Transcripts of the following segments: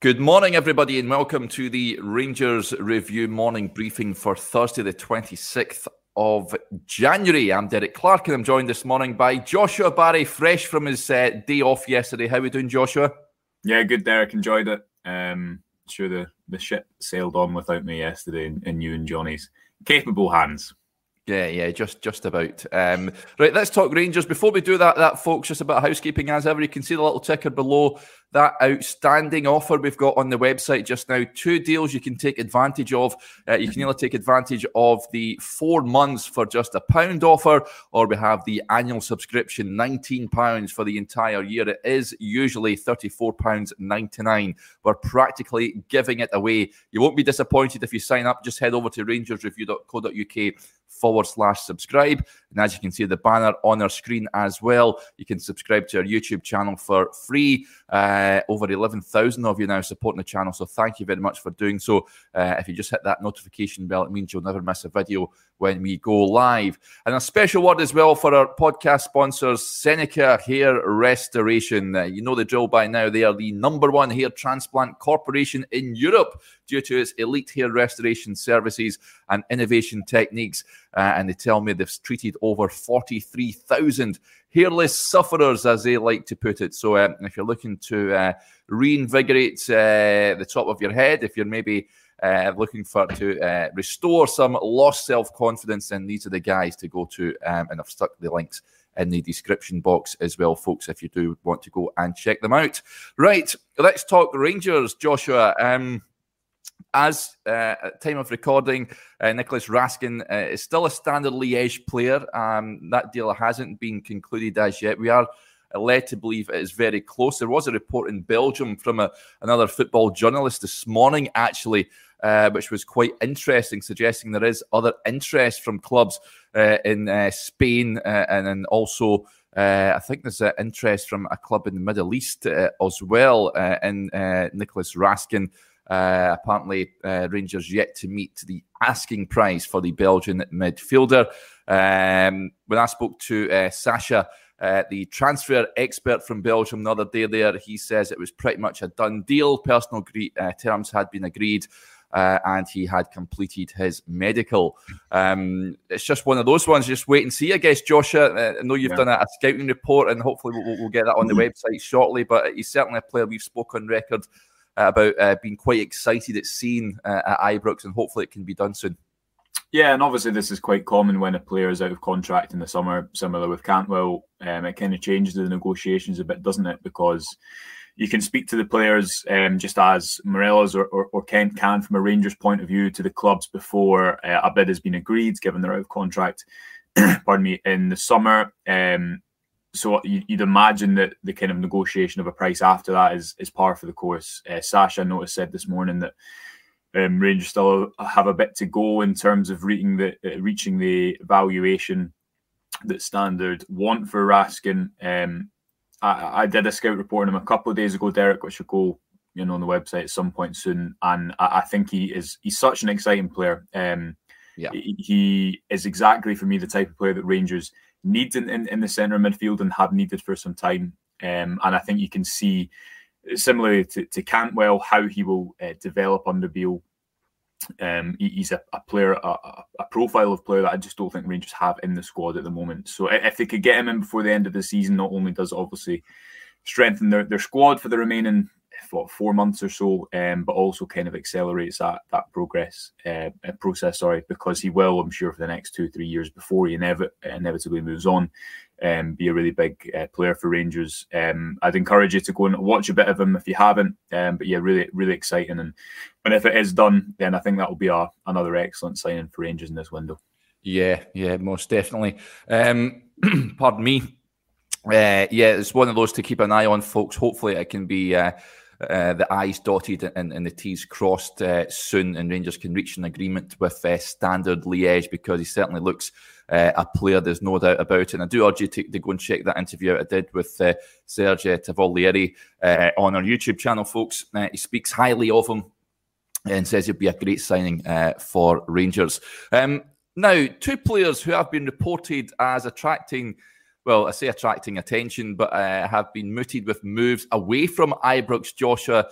Good morning, everybody, and welcome to the Rangers Review morning briefing for Thursday, the 26th of January. I'm Derek Clark, and I'm joined this morning by Joshua Barry, fresh from his uh, day off yesterday. How are we doing, Joshua? Yeah, good, Derek. Enjoyed it. Um, sure, the, the ship sailed on without me yesterday in, in you and Johnny's capable hands. Yeah, yeah, just just about. Um, right, let's talk Rangers. Before we do that, that folks, just about housekeeping as ever. You can see the little ticker below that outstanding offer we've got on the website just now. Two deals you can take advantage of. Uh, you can either take advantage of the four months for just a pound offer, or we have the annual subscription, £19 for the entire year. It is usually £34.99. We're practically giving it away. You won't be disappointed if you sign up. Just head over to rangersreview.co.uk forward slash subscribe. And as you can see, the banner on our screen as well, you can subscribe to our YouTube channel for free. Uh, over 11,000 of you now supporting the channel. So thank you very much for doing so. Uh, if you just hit that notification bell, it means you'll never miss a video when we go live. And a special word as well for our podcast sponsors, Seneca Hair Restoration. Uh, you know the drill by now. They are the number one hair transplant corporation in Europe due to its elite hair restoration services and innovation techniques. Uh, and they tell me they've treated over 43,000 hairless sufferers, as they like to put it. So, um, if you're looking to uh, reinvigorate uh, the top of your head, if you're maybe uh, looking for to uh, restore some lost self confidence, then these are the guys to go to. Um, and I've stuck the links in the description box as well, folks, if you do want to go and check them out. Right, let's talk Rangers, Joshua. Um, as uh, at time of recording, uh, Nicolas Raskin uh, is still a Standard Liège player. Um, that deal hasn't been concluded as yet. We are led to believe it is very close. There was a report in Belgium from a, another football journalist this morning, actually, uh, which was quite interesting, suggesting there is other interest from clubs uh, in uh, Spain and then also. I think there's an interest from a club in the Middle East as well in Nicolas Raskin. Uh, apparently, uh, Rangers yet to meet the asking price for the Belgian midfielder. Um, when I spoke to uh, Sasha, uh, the transfer expert from Belgium, the other day there, he says it was pretty much a done deal. Personal uh, terms had been agreed. Uh, and he had completed his medical. Um, it's just one of those ones. Just wait and see, I guess, Joshua. I know you've yeah. done a, a, scouting report, and hopefully we'll, we'll get that on the mm-hmm. website shortly. But he's certainly a player we've spoken on record about uh, being quite excited at seeing uh, at Ibrox, and hopefully it can be done soon. Yeah, and obviously this is quite common when a player is out of contract in the summer. Similar with Cantwell, um, it kind of changes the negotiations a bit, doesn't it? Because you can speak to the players um, just as Morelos or, or, or, Kent can from a Rangers point of view to the clubs before uh, a bid has been agreed, given they're out of contract. pardon me, in the summer. Um, so you'd imagine that the kind of negotiation of a price after that is is par for the course. Uh, Sasha noticed said this morning that um, Rangers still have a bit to go in terms of reaching the uh, reaching the valuation that Standard want for Raskin. Um, I, I, did a scout report on him a couple of days ago, Derek, which will go you know on the website at some point soon, and I, I think he is he's such an exciting player. Um, yeah, he, he is exactly for me the type of player that Rangers need in, in, in the centre midfield and have needed for some time. Um, and I think you can see, similarly to, to Cantwell, how he will uh, develop under Beale. Um, he, he's a, a player, a, a, profile of player that I just don't think Rangers have in the squad at the moment. So if they could get him in before the end of the season, not only does obviously strengthen their, their squad for the remaining what four months or so, um, but also kind of accelerates that that progress uh, uh, process. Sorry, because he will, I'm sure, for the next two three years before he inev- inevitably moves on, um, be a really big uh, player for Rangers. Um, I'd encourage you to go and watch a bit of him if you haven't. Um, but yeah, really really exciting, and and if it is done, then I think that will be a, another excellent signing for Rangers in this window. Yeah, yeah, most definitely. Um, pardon me. Uh, yeah, it's one of those to keep an eye on, folks. Hopefully, it can be uh, uh, the I's dotted and, and the T's crossed uh, soon, and Rangers can reach an agreement with uh, Standard Liège because he certainly looks uh, a player. There's no doubt about it. And I do urge you to, to go and check that interview out I did with uh, Sacha Tavolieri uh, on our YouTube channel, folks. he speaks highly of him and says he'll be a great signing for Rangers. Um, now, two players who have been reported as attracting well, I say attracting attention, but uh, have been mooted with moves away from Ibrox. Joshua,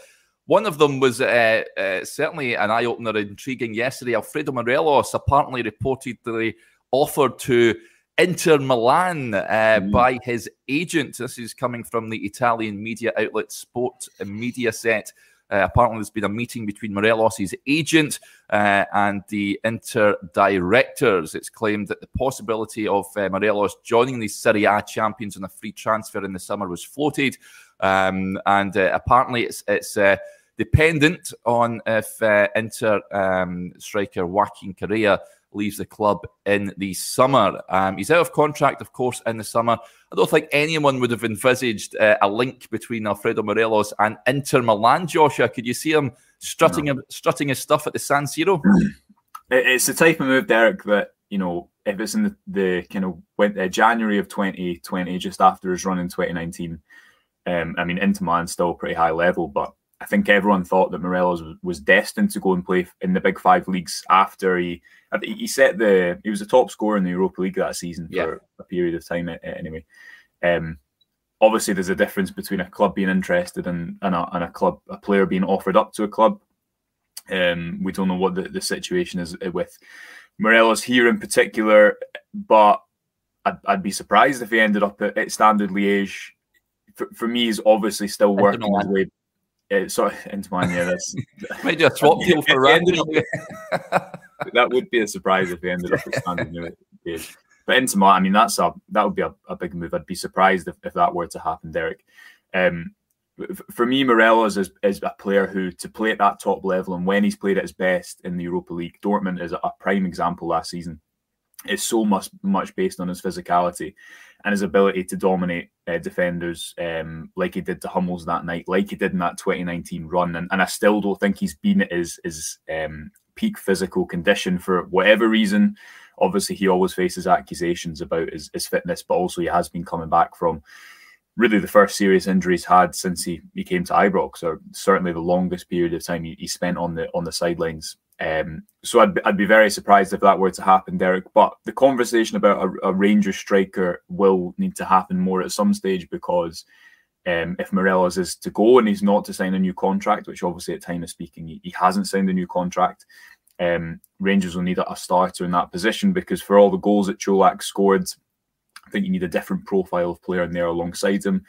One of them was uh, uh, certainly an eye opener, intriguing yesterday. Alfredo Morelos apparently reportedly offered to Inter Milan uh, mm. by his agent. This is coming from the Italian media outlet Sport Mediaset. Uh, apparently, there's been a meeting between Morelos' agent uh, and the Inter directors. It's claimed that the possibility of uh, Morelos joining the Serie A champions on a free transfer in the summer was floated, um, and uh, apparently it's it's uh, dependent on if uh, Inter um, striker Joaquin Correa leaves the club in the summer. Um, he's out of contract, of course, in the summer. I don't think anyone would have envisaged uh, a link between Alfredo Morelos and Inter Milan. Joshua, could you see him strutting, no. him, strutting his stuff at the San Siro? It's the type of move, Derek, that you know, if it's in the, the kind of went, uh, January of 2020, just after his run in 2019. Um, I mean, Inter Milan still pretty high level, but I think everyone thought that Morelos was destined to go and play in the Big Five leagues after he he set the he was the top scorer in the Europa League that season for yeah. a period of time anyway. Um, obviously, there's a difference between a club being interested and and a, and a club a player being offered up to a club. Um, we don't know what the, the situation is with Morelos here in particular, but I'd, I'd be surprised if he ended up at, at Standard Liège. For, for me, he's obviously still working his way uh, sorry, into mine. Yeah, that's might do a swap deal for Randy. that would be a surprise if he ended up expanding the page. But into my, I mean, that's a that would be a, a big move. I'd be surprised if, if that were to happen, Derek. Um, for me, Morelos is, is a player who, to play at that top level, and when he's played at his best in the Europa League, Dortmund is a prime example last season. It's so much much based on his physicality and his ability to dominate uh, defenders um, like he did to Hummels that night, like he did in that 2019 run. And, and I still don't think he's been at his, his um, peak physical condition for whatever reason. Obviously, he always faces accusations about his, his fitness, but also he has been coming back from really the first serious injury he's had since he, he came to Ibrox, or certainly the longest period of time he, he spent on the on the sidelines um, so I'd, I'd be very surprised if that were to happen, Derek. But the conversation about a, a Rangers striker will need to happen more at some stage because um, if Morelos is to go and he's not to sign a new contract, which obviously at time of speaking he, he hasn't signed a new contract, um, Rangers will need a, a, starter in that position because for all the goals that Čolak scored, I think you need a different profile of player in there alongside him.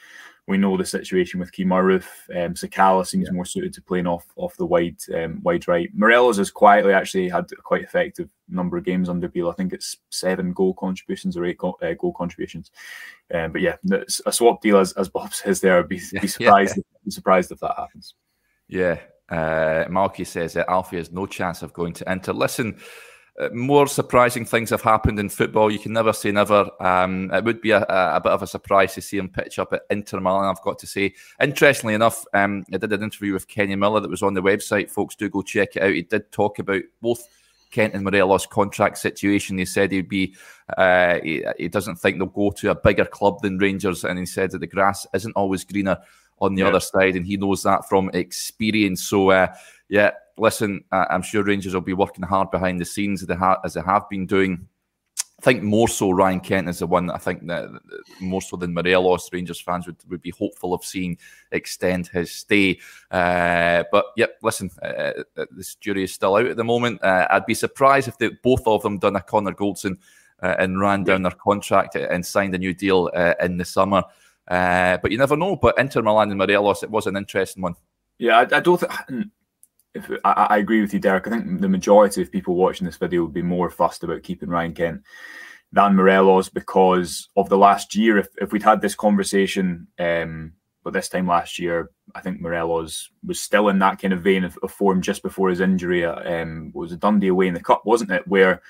We know the situation with Kemar Roofe. Um, Sakala seems yeah. more suited to playing off off the wide um, wide right. Morelos has quietly actually had a quite effective number of games under Beale. I think it's seven goal contributions or eight goal, uh, goal contributions. Um, but yeah, a swap deal as, as Bob says there. Be, be surprised. Yeah. Be surprised if that happens. Yeah, uh, Malky says that Alfie has no chance of going to Inter. Listen, more surprising things have happened in football. You can never say never. Um, it would be a, a, bit of a surprise to see him pitch up at Inter Milan. I've got to say. Interestingly enough, um, I did an interview with Kenny Miller that was on the website. Folks, do go check it out. He did talk about both Kent and Morelos' contract situation. He said he'd be. Uh, he, he, doesn't think they'll go to a bigger club than Rangers, and he said that the grass isn't always greener on the yeah. other side, and he knows that from experience. So, uh, yeah, listen, I'm sure Rangers will be working hard behind the scenes as they, ha- as they have been doing. I think more so Ryan Kent is the one that I think that more so than Morelos, Rangers fans would, would be hopeful of seeing extend his stay. Uh, but yep, listen, uh, uh this jury is still out at the moment. Uh, I'd be surprised if they, both of them done a Connor Goldson uh, and ran down their contract and signed a new deal uh, in the summer. but you never know. But Inter Milan and Morelos, it was an interesting one. Yeah, I, I don't think if I, I, agree with you, Derek. I think the majority of people watching this video would be more fussed about keeping Ryan Kent than Morelos because of the last year. If, if we'd had this conversation, um, but this time last year, I think Morelos was still in that kind of vein of, of form just before his injury. Um, was a Dundee away in the cup, wasn't it? Where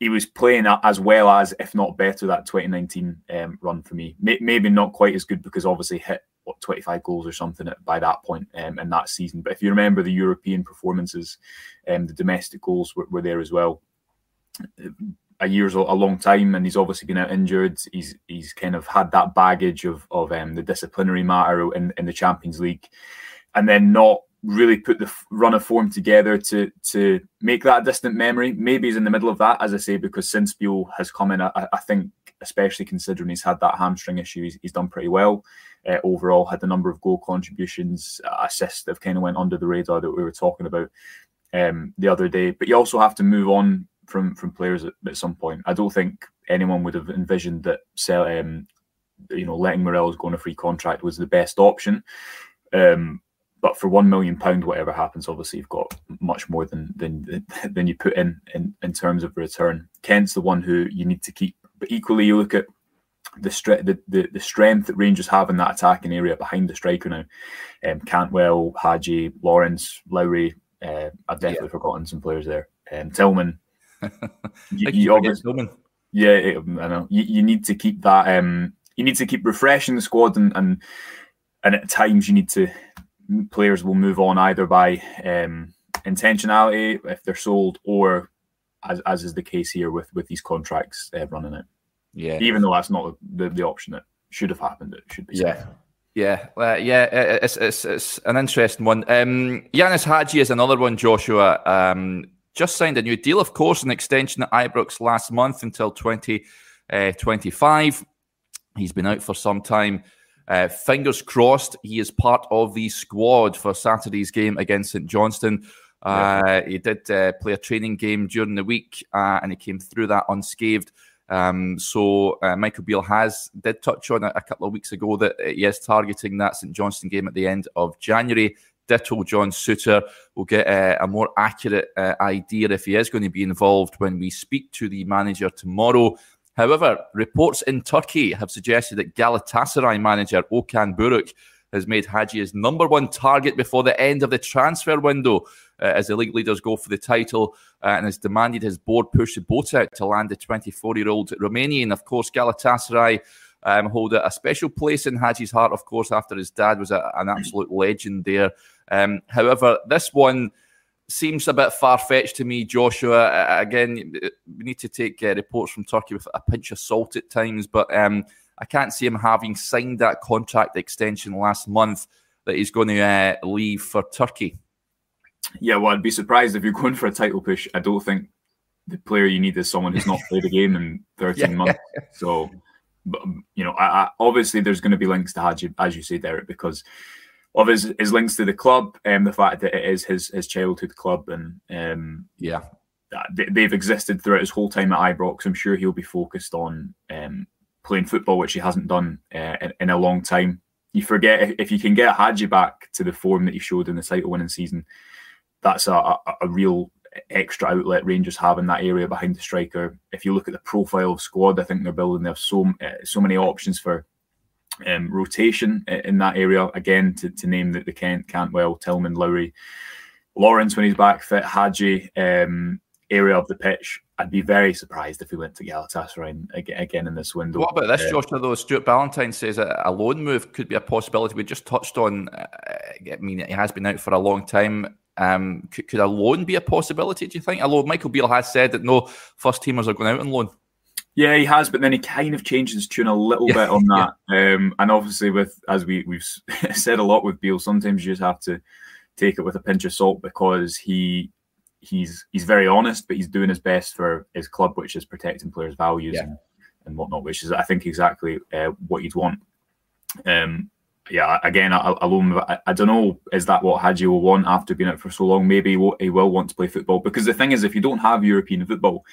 he was playing as well as, if not better, that 2019 um, run for me. Maybe not quite as good because obviously hit what 25 goals or something by that point um, in that season. But if you remember the European performances, um, the domestic goals were, were there as well. A year's a long time, and he's obviously been out injured. He's he's kind of had that baggage of of um, the disciplinary matter in, in the Champions League, and then not really put the run of form together to to make that distant memory. Maybe he's in the middle of that, as I say, because since Beale has come in, I, I think, especially considering he's had that hamstring issue, he's, he's done pretty well. Uh, overall. Had a number of goal contributions, uh, assists that kind of went under the radar that we were talking about um, the other day. But you also have to move on from from players at, at some point. I don't think anyone would have envisioned that sell, um, you know, letting Morelos go on a free contract was the best option. Um, but for one million pound, whatever happens, obviously you've got much more than than than you put in in, in terms of return. Kent's the one who you need to keep. But equally, you look at the, stre- the, the, the strength that Rangers have in that attacking area behind the striker now. Um, Cantwell, Hagi, Lawrence, Lowry. Uh, I've definitely yeah. forgotten some players there. Um, Tillman. you, you obviously, Tillman. Yeah, it, I know. You, you need to keep that. Um, you need to keep refreshing the squad, and and and at times you need to. Players will move on either by um, intentionality if they're sold, or as, as is the case here with with these contracts uh, running out. Yeah. Even though that's not the, the option that should have happened, it should be. Yeah. Yeah, uh, yeah, it's, it's it's an interesting one. Um, Ianis Hagi is another one. Joshua um, just signed a new deal, of course, an extension at Ibrox last month until twenty uh, twenty five. He's been out for some time. Uh, fingers crossed, he is part of the squad for Saturday's game against St Johnstone. Uh, yeah. He did uh, play a training game during the week, uh, and he came through that unscathed. Um, so uh, Michael Beale has did touch on it a couple of weeks ago that he is targeting that St Johnstone game at the end of January. Ditto John Souttar will get a, a more accurate uh, idea if he is going to be involved when we speak to the manager tomorrow. However, reports in Turkey have suggested that Galatasaray manager Okan Buruk has made Hagi his number one target before the end of the transfer window uh, as the league leaders go for the title uh, and has demanded his board push the boat out to land the 24 year old Romanian. Of course, Galatasaray. Um, hold a, special place in Hagi's heart, of course, after his dad was a, an absolute legend there. Um, however, this one seems a bit far fetched to me, Joshua. Uh, again, we need to take uh, reports from Turkey with a pinch of salt at times, but um, I can't see him having signed that contract extension last month that he's going to uh, leave for Turkey. Yeah, well, I'd be surprised if you're going for a title push. I don't think the player you need is someone who's not played a game in 13 yeah. months. So, but, you know, I, I, obviously there's going to be links to Hagi, as you say, Derek, because of his, his links to the club and um, the fact that it is his his childhood club and um, yeah, they've existed throughout his whole time at Ibrox. I'm sure he'll be focused on um, playing football, which he hasn't done uh, in, in, a long time. You forget if, you can get Hagi back to the form that he showed in the title winning season, that's a, a, real extra outlet Rangers have in that area behind the striker. If you look at the profile of squad, I think they're building. They have so uh, so many options for um, rotation in that area. Again, to, to name the, the Kent, Cantwell, Tillman, Lowry, Lawrence when he's back fit, Hagi um, area of the pitch. I'd be very surprised if he went to Galatasaray again in this window. What about this, uh, Joshua? Though Stuart Ballantyne says a loan move could be a possibility. We just touched on. Uh, I mean, he has been out for a long time. Um, could, could, a loan be a possibility? Do you think? Although Michael Beale has said that no first teamers are going out on loan. Yeah, he has, but then he kind of changed his tune a little yeah, bit on that. Yeah. Um, and obviously, with as we we've said a lot with Beale, sometimes you just have to take it with a pinch of salt because he he's he's very honest, but he's doing his best for his club, which is protecting players' values yeah. and, and whatnot, which is I think exactly uh, what you'd want. Um, yeah, again, I, I, I, don't know, is that what Hagi will want after being out for so long? Maybe he will, he will want to play football because the thing is, if you don't have European football,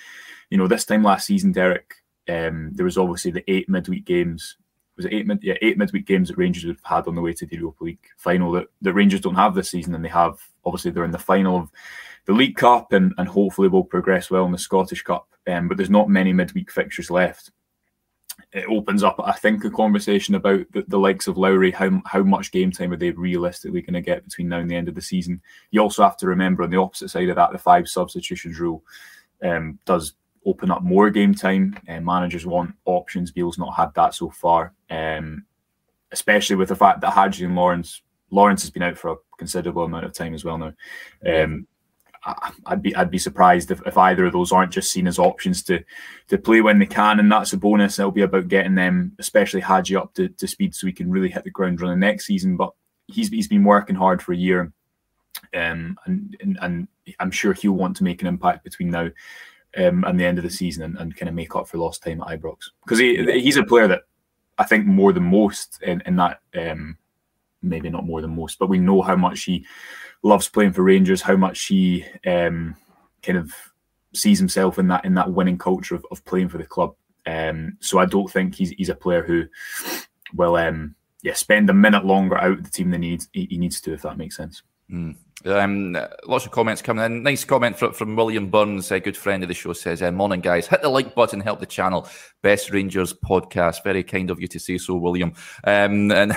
you know, this time last season, Derek, um, there was obviously the eight midweek games. Was it eight mid? Yeah, eight midweek games that Rangers would have had on the way to the Europa League final that the Rangers don't have this season, and they have obviously they're in the final of the League Cup and, and hopefully will progress well in the Scottish Cup. Um, but there's not many midweek fixtures left. It opens up, I think, a conversation about the, the likes of Lowry. How how much game time are they realistically going to get between now and the end of the season? You also have to remember on the opposite side of that, the five substitutions rule um, does open up more game time. And managers want options. Beale's not had that so far, um, especially with the fact that Hagi and Lawrence Lawrence has been out for a considerable amount of time as well now. Um, I'd be I'd be surprised if, if either of those aren't just seen as options to to play when they can, and that's a bonus. It'll be about getting them, especially Hagi, up to, to speed so he can really hit the ground running next season. But he's he's been working hard for a year, um, and, and, and I'm sure he'll want to make an impact between now um, and the end of the season and, and kind of make up for lost time at Ibrox because he he's a player that I think more than most in, in that um, maybe not more than most, but we know how much he loves playing for Rangers, how much he um, kind of sees himself in that in that winning culture of, of playing for the club. Um, so I don't think he's he's a player who will um, yeah spend a minute longer out of the team than he needs, he needs to, if that makes sense. Mm. Um, lots of comments coming in. Nice comment from, from William Burns, a good friend of the show, says, uh, Morning, guys. Hit the like button, help the channel. Best Rangers podcast. Very kind of you to say so, William. Um, and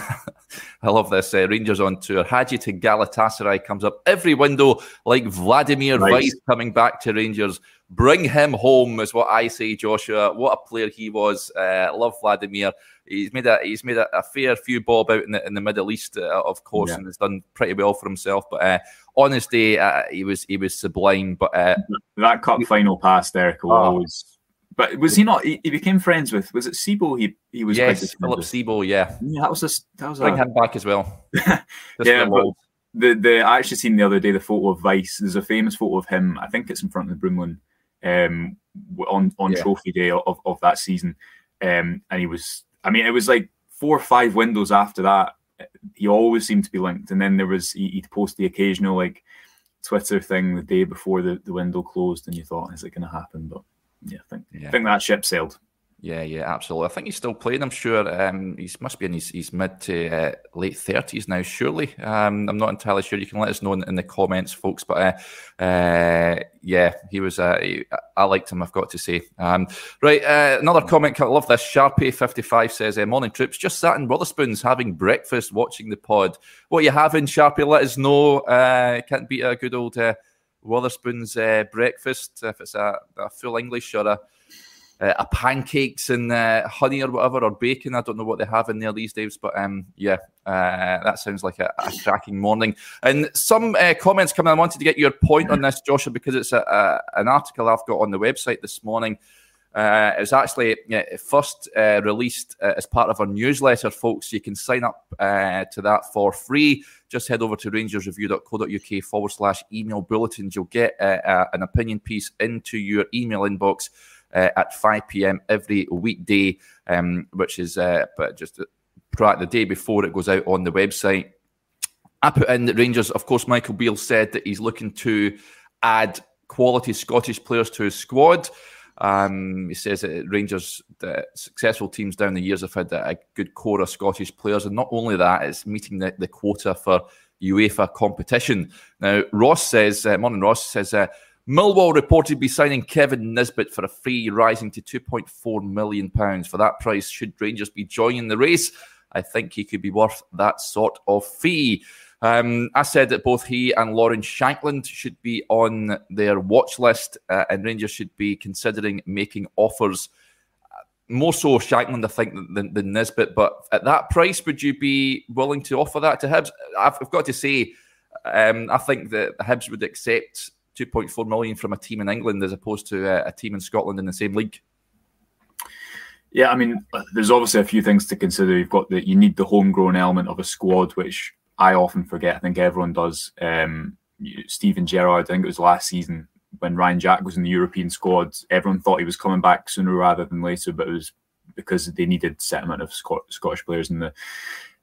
I love this. Uh, Rangers on tour. Hagi to Galatasaray comes up every window, like Vladimir nice. Weiss coming back to Rangers. Bring him home, is what I say, Joshua. What a player he was. Uh, love Vladimir he's made a he's made a, a, fair few bob out in the, in the Middle East, uh, of course, yeah. and has done pretty well for himself. But uh, on his day, uh, he was he was sublime. But uh, that cup final pass, Derek, will oh. always. But was he not? He, he, became friends with. Was it Sebo? He he was. Yes, Philip Sebo. Yeah. Yeah, that was just that was. Bring a... him back as well. yeah, but the the I actually seen the other day the photo of Weiss. There's a famous photo of him. I think it's in front of the Broomloan, um, on on yeah. trophy day of, of that season, um, and he was I mean, it was like four or five windows after that. He always seemed to be linked, and then there was he, would post the occasional like Twitter thing the day before the, the window closed, and you thought, is it going to happen? But yeah, I think yeah. I think that ship sailed. Yeah, yeah, absolutely. I think he's still playing. I'm sure um, he must be in his, his mid to uh, late thirties now. Surely, um, I'm not entirely sure. You can let us know in, in the comments, folks. But uh, uh, yeah, he was. Uh, he, I liked him. I've got to say. Um, right, uh, another comment. I love this. Sharpie fifty five says, uh, "Morning troops. Just sat in Wetherspoons having breakfast, watching the pod. What you having, Sharpie? Let us know. can't beat a good old Wetherspoons breakfast if it's a, a full English or a." uh, a pancakes and uh, honey or whatever or bacon. I don't know what they have in there these days, but um, yeah, uh, that sounds like a, a, cracking morning. And some uh, comments coming. I wanted to get your point on this, Joshua, because it's a, a, an article I've got on the website this morning. Uh, it was actually yeah, first uh, released uh, as part of our newsletter, folks. You can sign up uh, to that for free. Just head over to rangersreview.co.uk forward slash email bulletins. You'll get uh, an opinion piece into your email inbox uh, at 5 p.m. every weekday, um, which is uh, just prior the day before it goes out on the website. I put in that Rangers, of course, Michael Beale said that he's looking to add quality Scottish players to his squad. Um, he says that Rangers, the successful teams down the years have had a good core of Scottish players, and not only that, it's meeting the, the quota for UEFA competition. Now, Ross says, uh, Morning Ross says, uh, Millwall reported be signing Kevin Nisbet for a fee, rising to £2.4 million. For that price, should Rangers be joining the race, I think he could be worth that sort of fee. Um, I said that both he and Lawrence Shankland should be on their watch list, uh, and Rangers should be considering making offers. More so Shankland, I think, than, than Nisbet. But at that price, would you be willing to offer that to Hibs? I've, I've got to say, um, I think that Hibs would accept 2.4 million from a team in England as opposed to a, a team in Scotland in the same league? Yeah, I mean, there's obviously a few things to consider. You've got that you need the homegrown element of a squad, which I often forget. I think everyone does. Um, Steven Gerrard, I think it was last season when Ryan Jack was in the European squad. Everyone thought he was coming back sooner rather than later, but it was because they needed set amount of Scottish players in the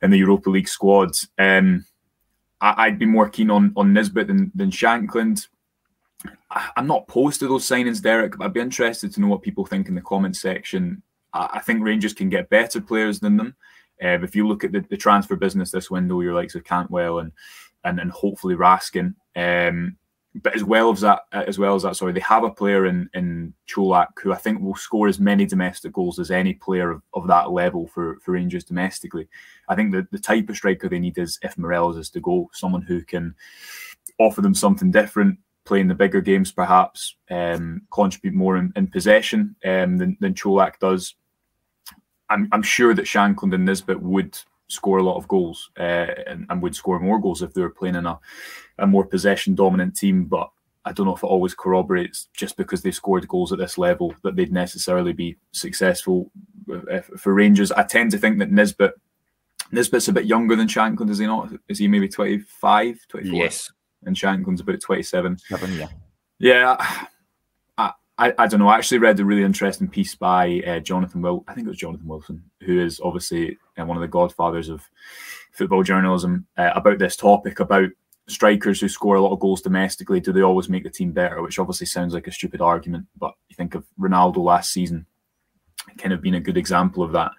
in the Europa League squad. Um, I, would be more keen on on Nisbet than, than Shankland. I'm not opposed to those signings, Derek, but I'd be interested to know what people think in the comments section. I think Rangers can get better players than them. Uh, if you look at the, the, transfer business this window, your likes of Cantwell and and, and hopefully Raskin. Um, but as well as that, as well as that, sorry, they have a player in in Čolak who I think will score as many domestic goals as any player of, of that level for, for Rangers domestically. I think that the type of striker they need is if Morelos is to go, someone who can offer them something different, playing the bigger games, perhaps um, contribute more in, in possession um, than, than Čolak does. I'm, I'm sure that Shankland and Nisbet would score a lot of goals uh, and, and, would score more goals if they were playing in a, a more possession dominant team. But I don't know if it always corroborates just because they scored goals at this level that they'd necessarily be successful for Rangers. I tend to think that Nisbet Nisbet's a bit younger than Shankland, is he not? Is he maybe 25, 24? Yes and Shankland's about 27. Seven, yeah. Yeah. I, I, I don't know. I actually read a really interesting piece by uh, Jonathan Will. I think it was Jonathan Wilson, who is obviously uh, one of the godfathers of football journalism, uh, about this topic about strikers who score a lot of goals domestically. Do they always make the team better? Which obviously sounds like a stupid argument, but you think of Ronaldo last season, kind of being a good example of that.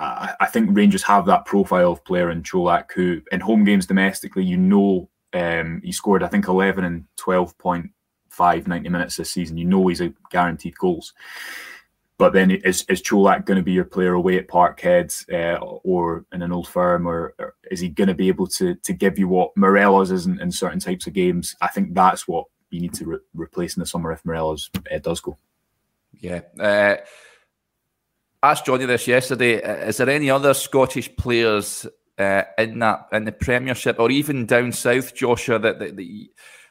I think Rangers have that profile of player in Čolak who, in home games domestically, you know, um, he scored I think 11 and 12.5 90 minutes this season. You know he's a guaranteed goals. But then is is Čolak going to be your player away at Parkhead uh, or in an old firm, or, or is he going to be able to to give you what Morelos isn't in certain types of games? I think that's what you need to re- replace in the summer if Morelos uh, does go. Yeah. Uh, asked Johnny this yesterday. Is there any other Scottish players uh, in that in the Premiership or even down south, Joshua, that, that the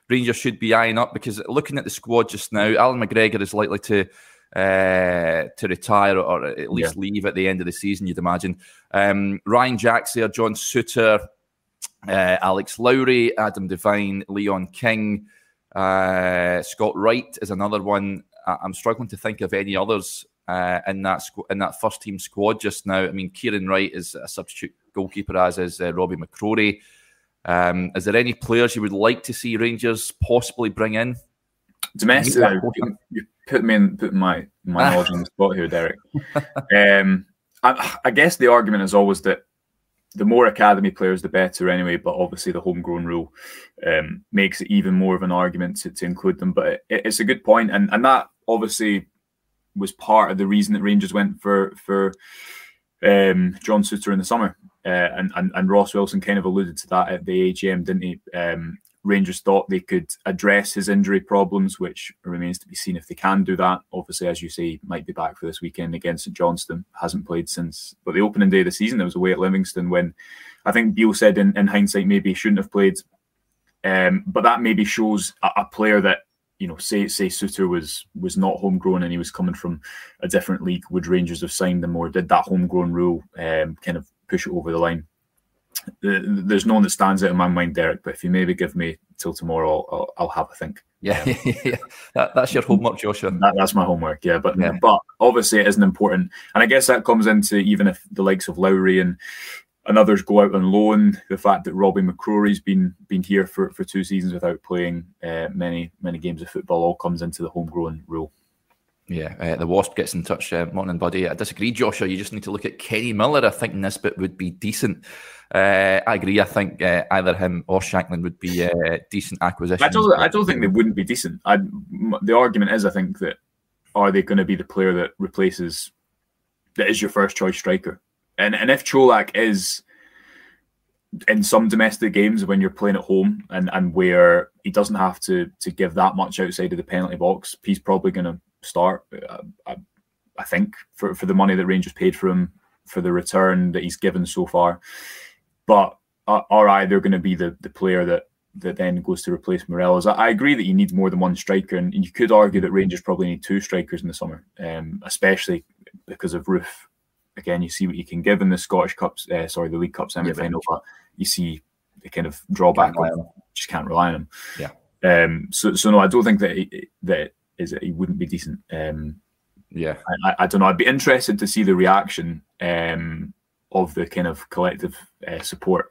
Rangers should be eyeing up? Because looking at the squad just now, Allan McGregor is likely to uh, to retire or at least yeah. leave at the end of the season. You'd imagine. Um, Ryan Jack's there, John Souttar, uh, Alex Lowry, Adam Devine, Leon King, uh, Scott Wright is another one. I'm struggling to think of any others uh, in that squ- in that first team squad just now. I mean, Kieran Wright is a substitute goalkeeper, as is uh, Robbie McCrorie. Um, is there any players you would like to see Rangers possibly bring in? Domestic, you, you put me in put my my knowledge on the spot here, Derek. Um, I, I guess the argument is always that the more academy players, the better anyway. But obviously, the homegrown rule um, makes it even more of an argument to, to include them. But it, it's a good point, and and that obviously was part of the reason that Rangers went for for um, John Souttar in the summer. Uh, and, and and Ross Wilson kind of alluded to that at the AGM, didn't he? Um, Rangers thought they could address his injury problems, which remains to be seen if they can do that. Obviously, as you say, might be back for this weekend against St Johnstone. Hasn't played since, but the opening day of the season, there was away at Livingston when I think Beale said in, in hindsight maybe he shouldn't have played. Um, but that maybe shows a, a player that you know, say say Souttar was was not homegrown and he was coming from a different league, would Rangers have signed him or did that homegrown rule um, kind of push it over the line? there's no one that stands out in my mind, Derek. But if you maybe give me till tomorrow, I'll, I'll have a think. Yeah, yeah. That, that's your homework, Joshua. That, that's my homework. Yeah, but yeah. but obviously it isn't important, and I guess that comes into even if the likes of Lowry and and others go out on loan. The fact that Robbie McCrorie's been been here for, for two seasons without playing uh, many many games of football all comes into the homegrown rule. Yeah, uh, the Wasp gets in touch. Uh, morning, buddy. I disagree, Joshua. You just need to look at Kenny Miller. I think Nisbet would be decent. Uh, I agree. I think uh, either him or Shankland would be uh, decent acquisition. I don't. I don't think they wouldn't be decent. I, the argument is, I think that are they going to be the player that replaces that is your first choice striker? And and if Čolak is in some domestic games when you're playing at home and, and where he doesn't have to to give that much outside of the penalty box, he's probably going to start. Uh, I, I, think for, for the money that Rangers paid for him for the return that he's given so far. But uh, are either going to be the, the player that that then goes to replace Morelos. I, I, agree that you need more than one striker, and, you could argue that Rangers probably need two strikers in the summer, um, especially because of Roofe again, you see what you can give in the Scottish Cups, uh, sorry, the League Cup semi final, yeah, but you see the kind of drawback of just can't rely on him. Yeah. Um. So, so no, I don't think that he, that is that he wouldn't be decent. Um. Yeah. I, I don't know. I'd be interested to see the reaction um of the kind of collective uh, support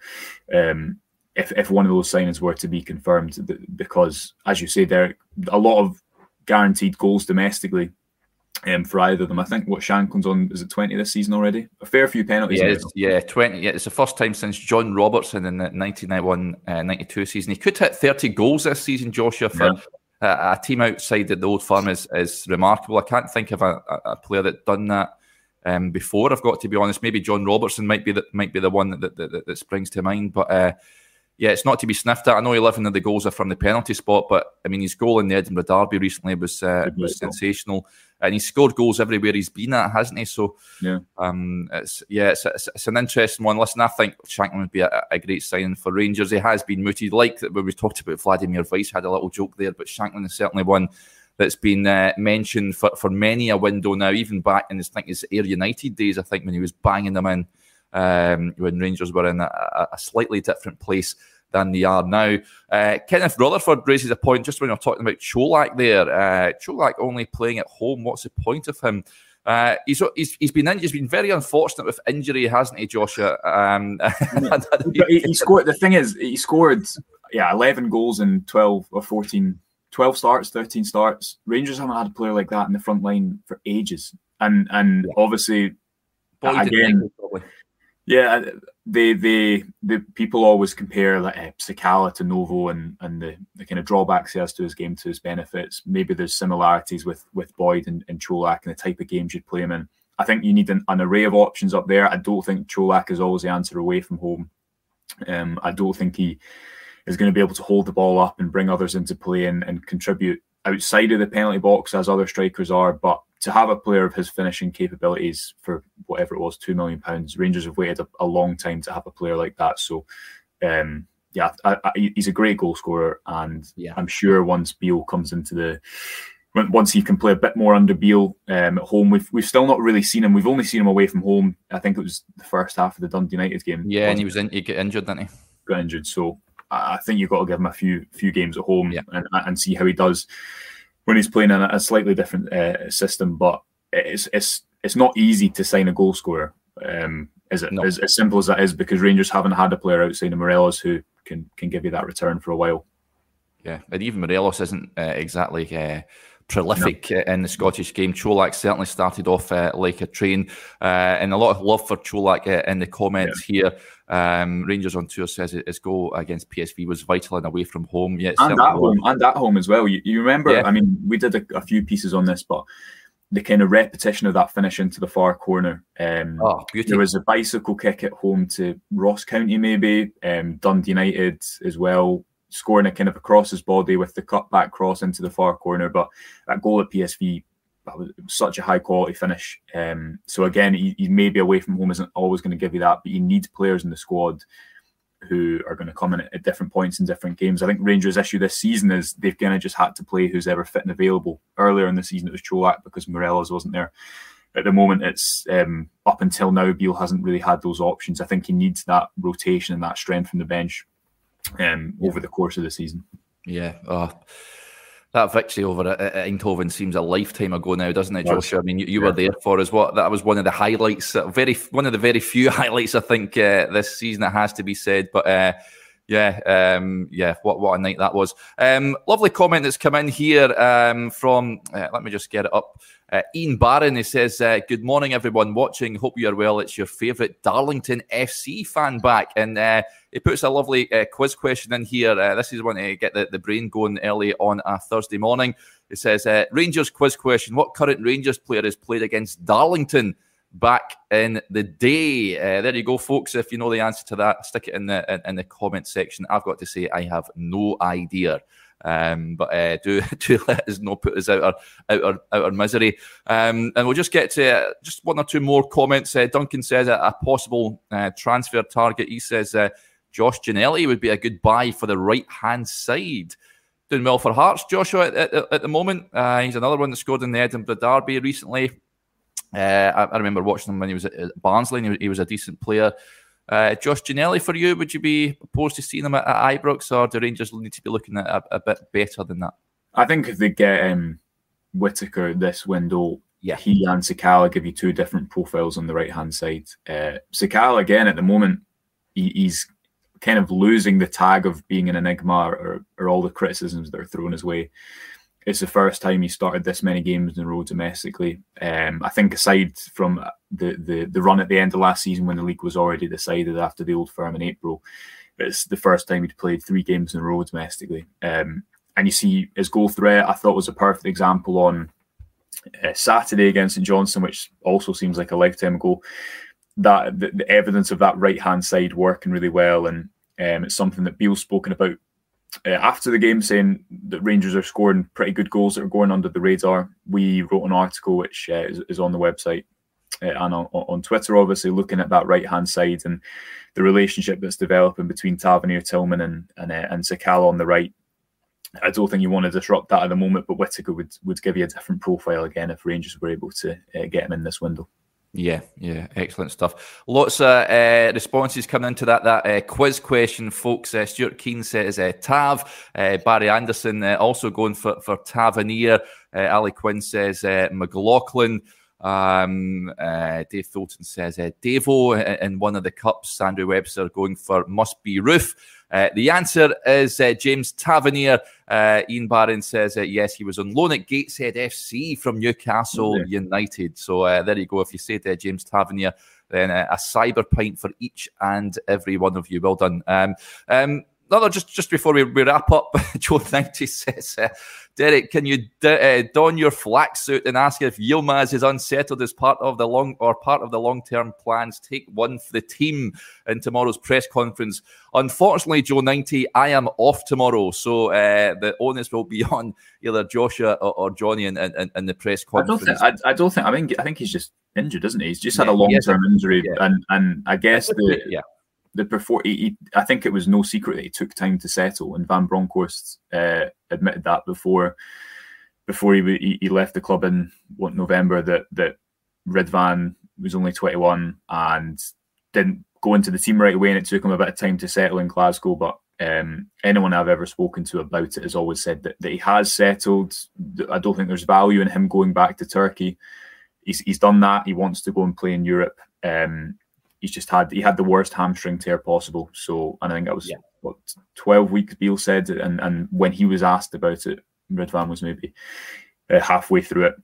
um if if one of those signings were to be confirmed because as you say there a lot of guaranteed goals domestically um, for either of them. I think what Shankland's on is it twenty this season already? A fair few penalties. Yeah, yeah, twenty. Yeah, it's the first time since John Robertson in the 1991-92 uh, season. He could hit thirty goals this season, Joshua. For yeah. A, a, team outside at the Old Firm is is remarkable. I can't think of a, a player that done that. Um, before I've got to be honest, maybe John Robertson might be the, might be the one that that, that, that springs to mind. But uh, yeah, it's not to be sniffed at. I know 11 of the goals are from the penalty spot, but I mean, his goal in the Edinburgh Derby recently was uh, was sensational, and he's scored goals everywhere he's been at, hasn't he? So, yeah, um, it's yeah, it's, it's, it's an interesting one. Listen, I think Shankland would be a, a, great signing for Rangers. He has been mooted, like that when we talked about Vladimir Weiss, had a little joke there, but Shankland is certainly one that's been uh, mentioned for, for many a window now, even back in his, I think his Ayr United days. I think when he was banging them in um, when Rangers were in a, a slightly different place than they are now. Uh, Kenneth Rutherford raises a point just when you're talking about Čolak there. Uh, Čolak only playing at home. What's the point of him? Uh, he's, he's he's been he's been very unfortunate with injury, hasn't he, Joshua? Um, he, he, scored. The thing is, he scored yeah eleven goals in twelve or 14, 12 starts, thirteen starts. Rangers haven't had a player like that in the front line for ages, and and yeah. obviously again, yeah, they they the people always compare like uh, Sakala to Novo and and the, the kind of drawbacks he has to his game to his benefits. Maybe there's similarities with with Boyd and, and Čolak and the type of games you'd play him in. I think you need an, an, array of options up there. I don't think Čolak is always the answer away from home. Um, I don't think he is going to be able to hold the ball up and bring others into play and, and contribute outside of the penalty box as other strikers are. But to have a player of his finishing capabilities for whatever it was, two million pounds, Rangers have waited a, a, long time to have a player like that. So, um, yeah, I, I, he's a great goal scorer, and yeah. I'm sure once Beale comes into the once he can play a bit more under Beale um, at home, we've we've still not really seen him. We've only seen him away from home. I think it was the first half of the Dundee United game. Yeah, and he was in, he got injured, didn't he? Got injured, so I think you've got to give him a few few games at home yeah. and, and see how he does when he's playing in a slightly different uh, system. But it's it's it's not easy to sign a goal scorer. Um, is it no. as, as, simple as that is? Because Rangers haven't had a player outside of Morelos who can can give you that return for a while. Yeah, and even Morelos isn't uh, exactly uh, prolific no. Uh, in the Scottish game. Čolak certainly started off uh, like a train, uh, and a lot of love for Čolak uh, in the comments yeah. here. Um, Rangers on tour says his goal against PSV was vital and away from home. Yeah, and at home, and at home as well. You, you remember? Yeah. I mean, we did a, a, few pieces on this, but the kind of repetition of that finish into the far corner. Um, oh, there was a bicycle kick at home to Ross County, maybe um, Dundee United as well scoring a kind of across his body with the cutback cross into the far corner. But that goal at PSV, that was such a high quality finish. Um, so again, he, he maybe away from home isn't always going to give you that, but you need players in the squad who are going to come in at, different points in different games. I think Rangers' issue this season is they've kind of just had to play who's ever fit and available. Earlier in the season, it was Čolak because Morelos wasn't there. At the moment, it's um, up until now, Beale hasn't really had those options. I think he needs that rotation and that strength from the bench um, yeah. over the course of the season. Yeah. Oh, that victory over at Eindhoven seems a lifetime ago now, doesn't it, Joshua? I mean, you, you yeah. were there for us. What that was one of the highlights, uh, very one of the very few highlights I think uh, this season. It has to be said, but uh, yeah, um, yeah, what what a night that was. Um, lovely comment that's come in here um, from. Uh, let me just get it up. Uh, Ian Barron, he says, uh, Good morning, everyone watching. Hope you are well. It's your favourite Darlington FC fan back. And uh, he puts a lovely uh, quiz question in here. Uh, this is one to get the, the brain going early on a Thursday morning. It says, uh, Rangers quiz question What current Rangers player has played against Darlington back in the day? there you go, folks. If you know the answer to that, stick it in the, in, in the comment section. I've got to say, I have no idea. Um, but uh, do do let us know, put us out our out our, out our misery. Um, and we'll just get to uh, just one or two more comments. Uh, Duncan says a, possible uh, transfer target. He says uh, Josh Ginnelly would be a good buy for the right hand side. Doing well for Hearts, Joshua, at, at, at the moment. Uh, he's another one that scored in the Edinburgh Derby recently. I, I, remember watching him when he was at Barnsley. He was, he was a decent player. Uh, Josh Ginnelly for you, would you be opposed to seeing him at, at Ibrox, or do Rangers need to be looking at a, a bit better than that? I think if they get um, Whittaker this window, yeah. he and Sakala give you two different profiles on the right hand side. Uh, Sakala, again, at the moment, he, he's kind of losing the tag of being an enigma or, or all the criticisms that are thrown his way it's the first time he started this many games in a row domestically. Um, I think aside from the, the the run at the end of last season when the league was already decided after the old firm in April, it's the first time he'd played three games in a row domestically. Um, and you see his goal threat, I thought was a perfect example on uh, Saturday against St Johnstone, which also seems like a lifetime ago. That the, the evidence of that right hand side working really well, and um, it's something that Beale's spoken about uh, after the game saying that Rangers are scoring pretty good goals that are going under the radar. We wrote an article which uh, is, is, on the website uh, and on, on, Twitter, obviously looking at that right hand side and the relationship that's developing between Tavernier, Tillman, and and, uh, and Sakala on the right. I don't think you want to disrupt that at the moment, but Whittaker would, would give you a different profile again if Rangers were able to uh, get him in this window. Yeah, yeah, excellent stuff. Lots of uh, responses coming into that that uh, quiz question, folks. Uh, Stuart Keane says uh, Tav. Uh, Barry Anderson uh, also going for for Tavernier. Ali Quinn says McLaughlin. Um, Dave Fulton says Devo in one of the cups. Sandra Webster going for must be Roofe. Uh, the answer is uh, James Tavernier. Uh, Ian Barron says yes, he was on loan at Gateshead FC from Newcastle yeah. United. So there you go. If you say to James Tavernier, then a cyber pint for each and every one of you. Well done. Um, um, no, no, just just before we, we wrap up, Joe ninety says, uh, Derek, can you d- uh, don your flak suit and ask if Yilmaz is unsettled as part of the long or part of the long term plans? Take one for the team in tomorrow's press conference. Unfortunately, Joe ninety, I am off tomorrow, so uh, the onus will be on either Joshua or, or Johnny in, in, in, the press conference. I don't think. I, I, don't think. I mean, I think he's just injured, isn't he? He's just yeah, had a long term injury, yeah. and and I guess the yeah the before he, he, I think it was no secret that he took time to settle, and Van Bronckhorst uh, admitted that before before he, he left the club in what November that that Ridvan was only 21 and didn't go into the team right away, and it took him a bit of time to settle in Glasgow. But um, anyone I've ever spoken to about it has always said that, that he has settled. I don't think there's value in him going back to Turkey. He's, he's done that. He wants to go and play in Europe. Um, he's just had he had the worst hamstring tear possible. So and I think that was yeah. what twelve weeks. Beale said, and and when he was asked about it, Ridvan was maybe uh, halfway through it.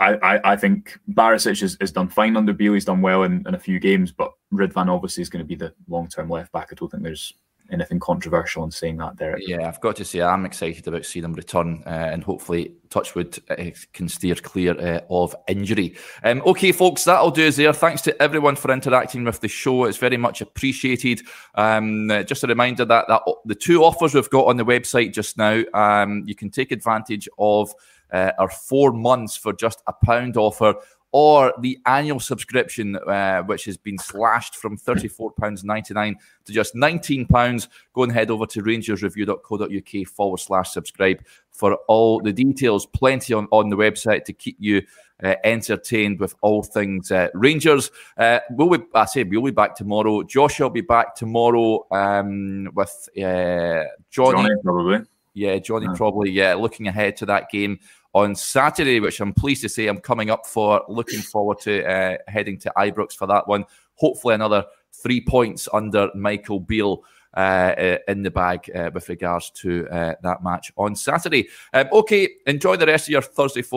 I, I, I think Barisic has, has done fine under Beale. He's done well in, in a few games, but Ridvan obviously is going to be the long term left back. I don't think there's anything controversial in saying that, Derek. Yeah, I've got to say I'm excited about seeing him return, uh, and hopefully Touchwood uh, can steer clear uh, of injury. Um, okay, folks, that'll do us there. Thanks to everyone for interacting with the show. It's very much appreciated. Um, just a reminder that, that the two offers we've got on the website just now, um, you can take advantage of. Uh, our four months for just a pound offer or the annual subscription, uh, which has been slashed from £34.99 to just £19. Go and head over to rangersreview.co.uk forward slash subscribe for all the details. Plenty on, on the website to keep you uh, entertained with all things uh, Rangers. Uh, we'll be, I say we'll be back tomorrow. Josh will be back tomorrow um, with uh, Johnny. Johnny, probably. Yeah, Johnny, yeah. probably. Yeah, looking ahead to that game on Saturday, which I'm pleased to say I'm coming up for. Looking forward to uh, heading to Ibrox for that one. Hopefully, another three points under Michael Beale. Uh, uh, in the bag uh, with regards to uh, that match on Saturday. Um, okay, enjoy the rest of your Thursday, folks.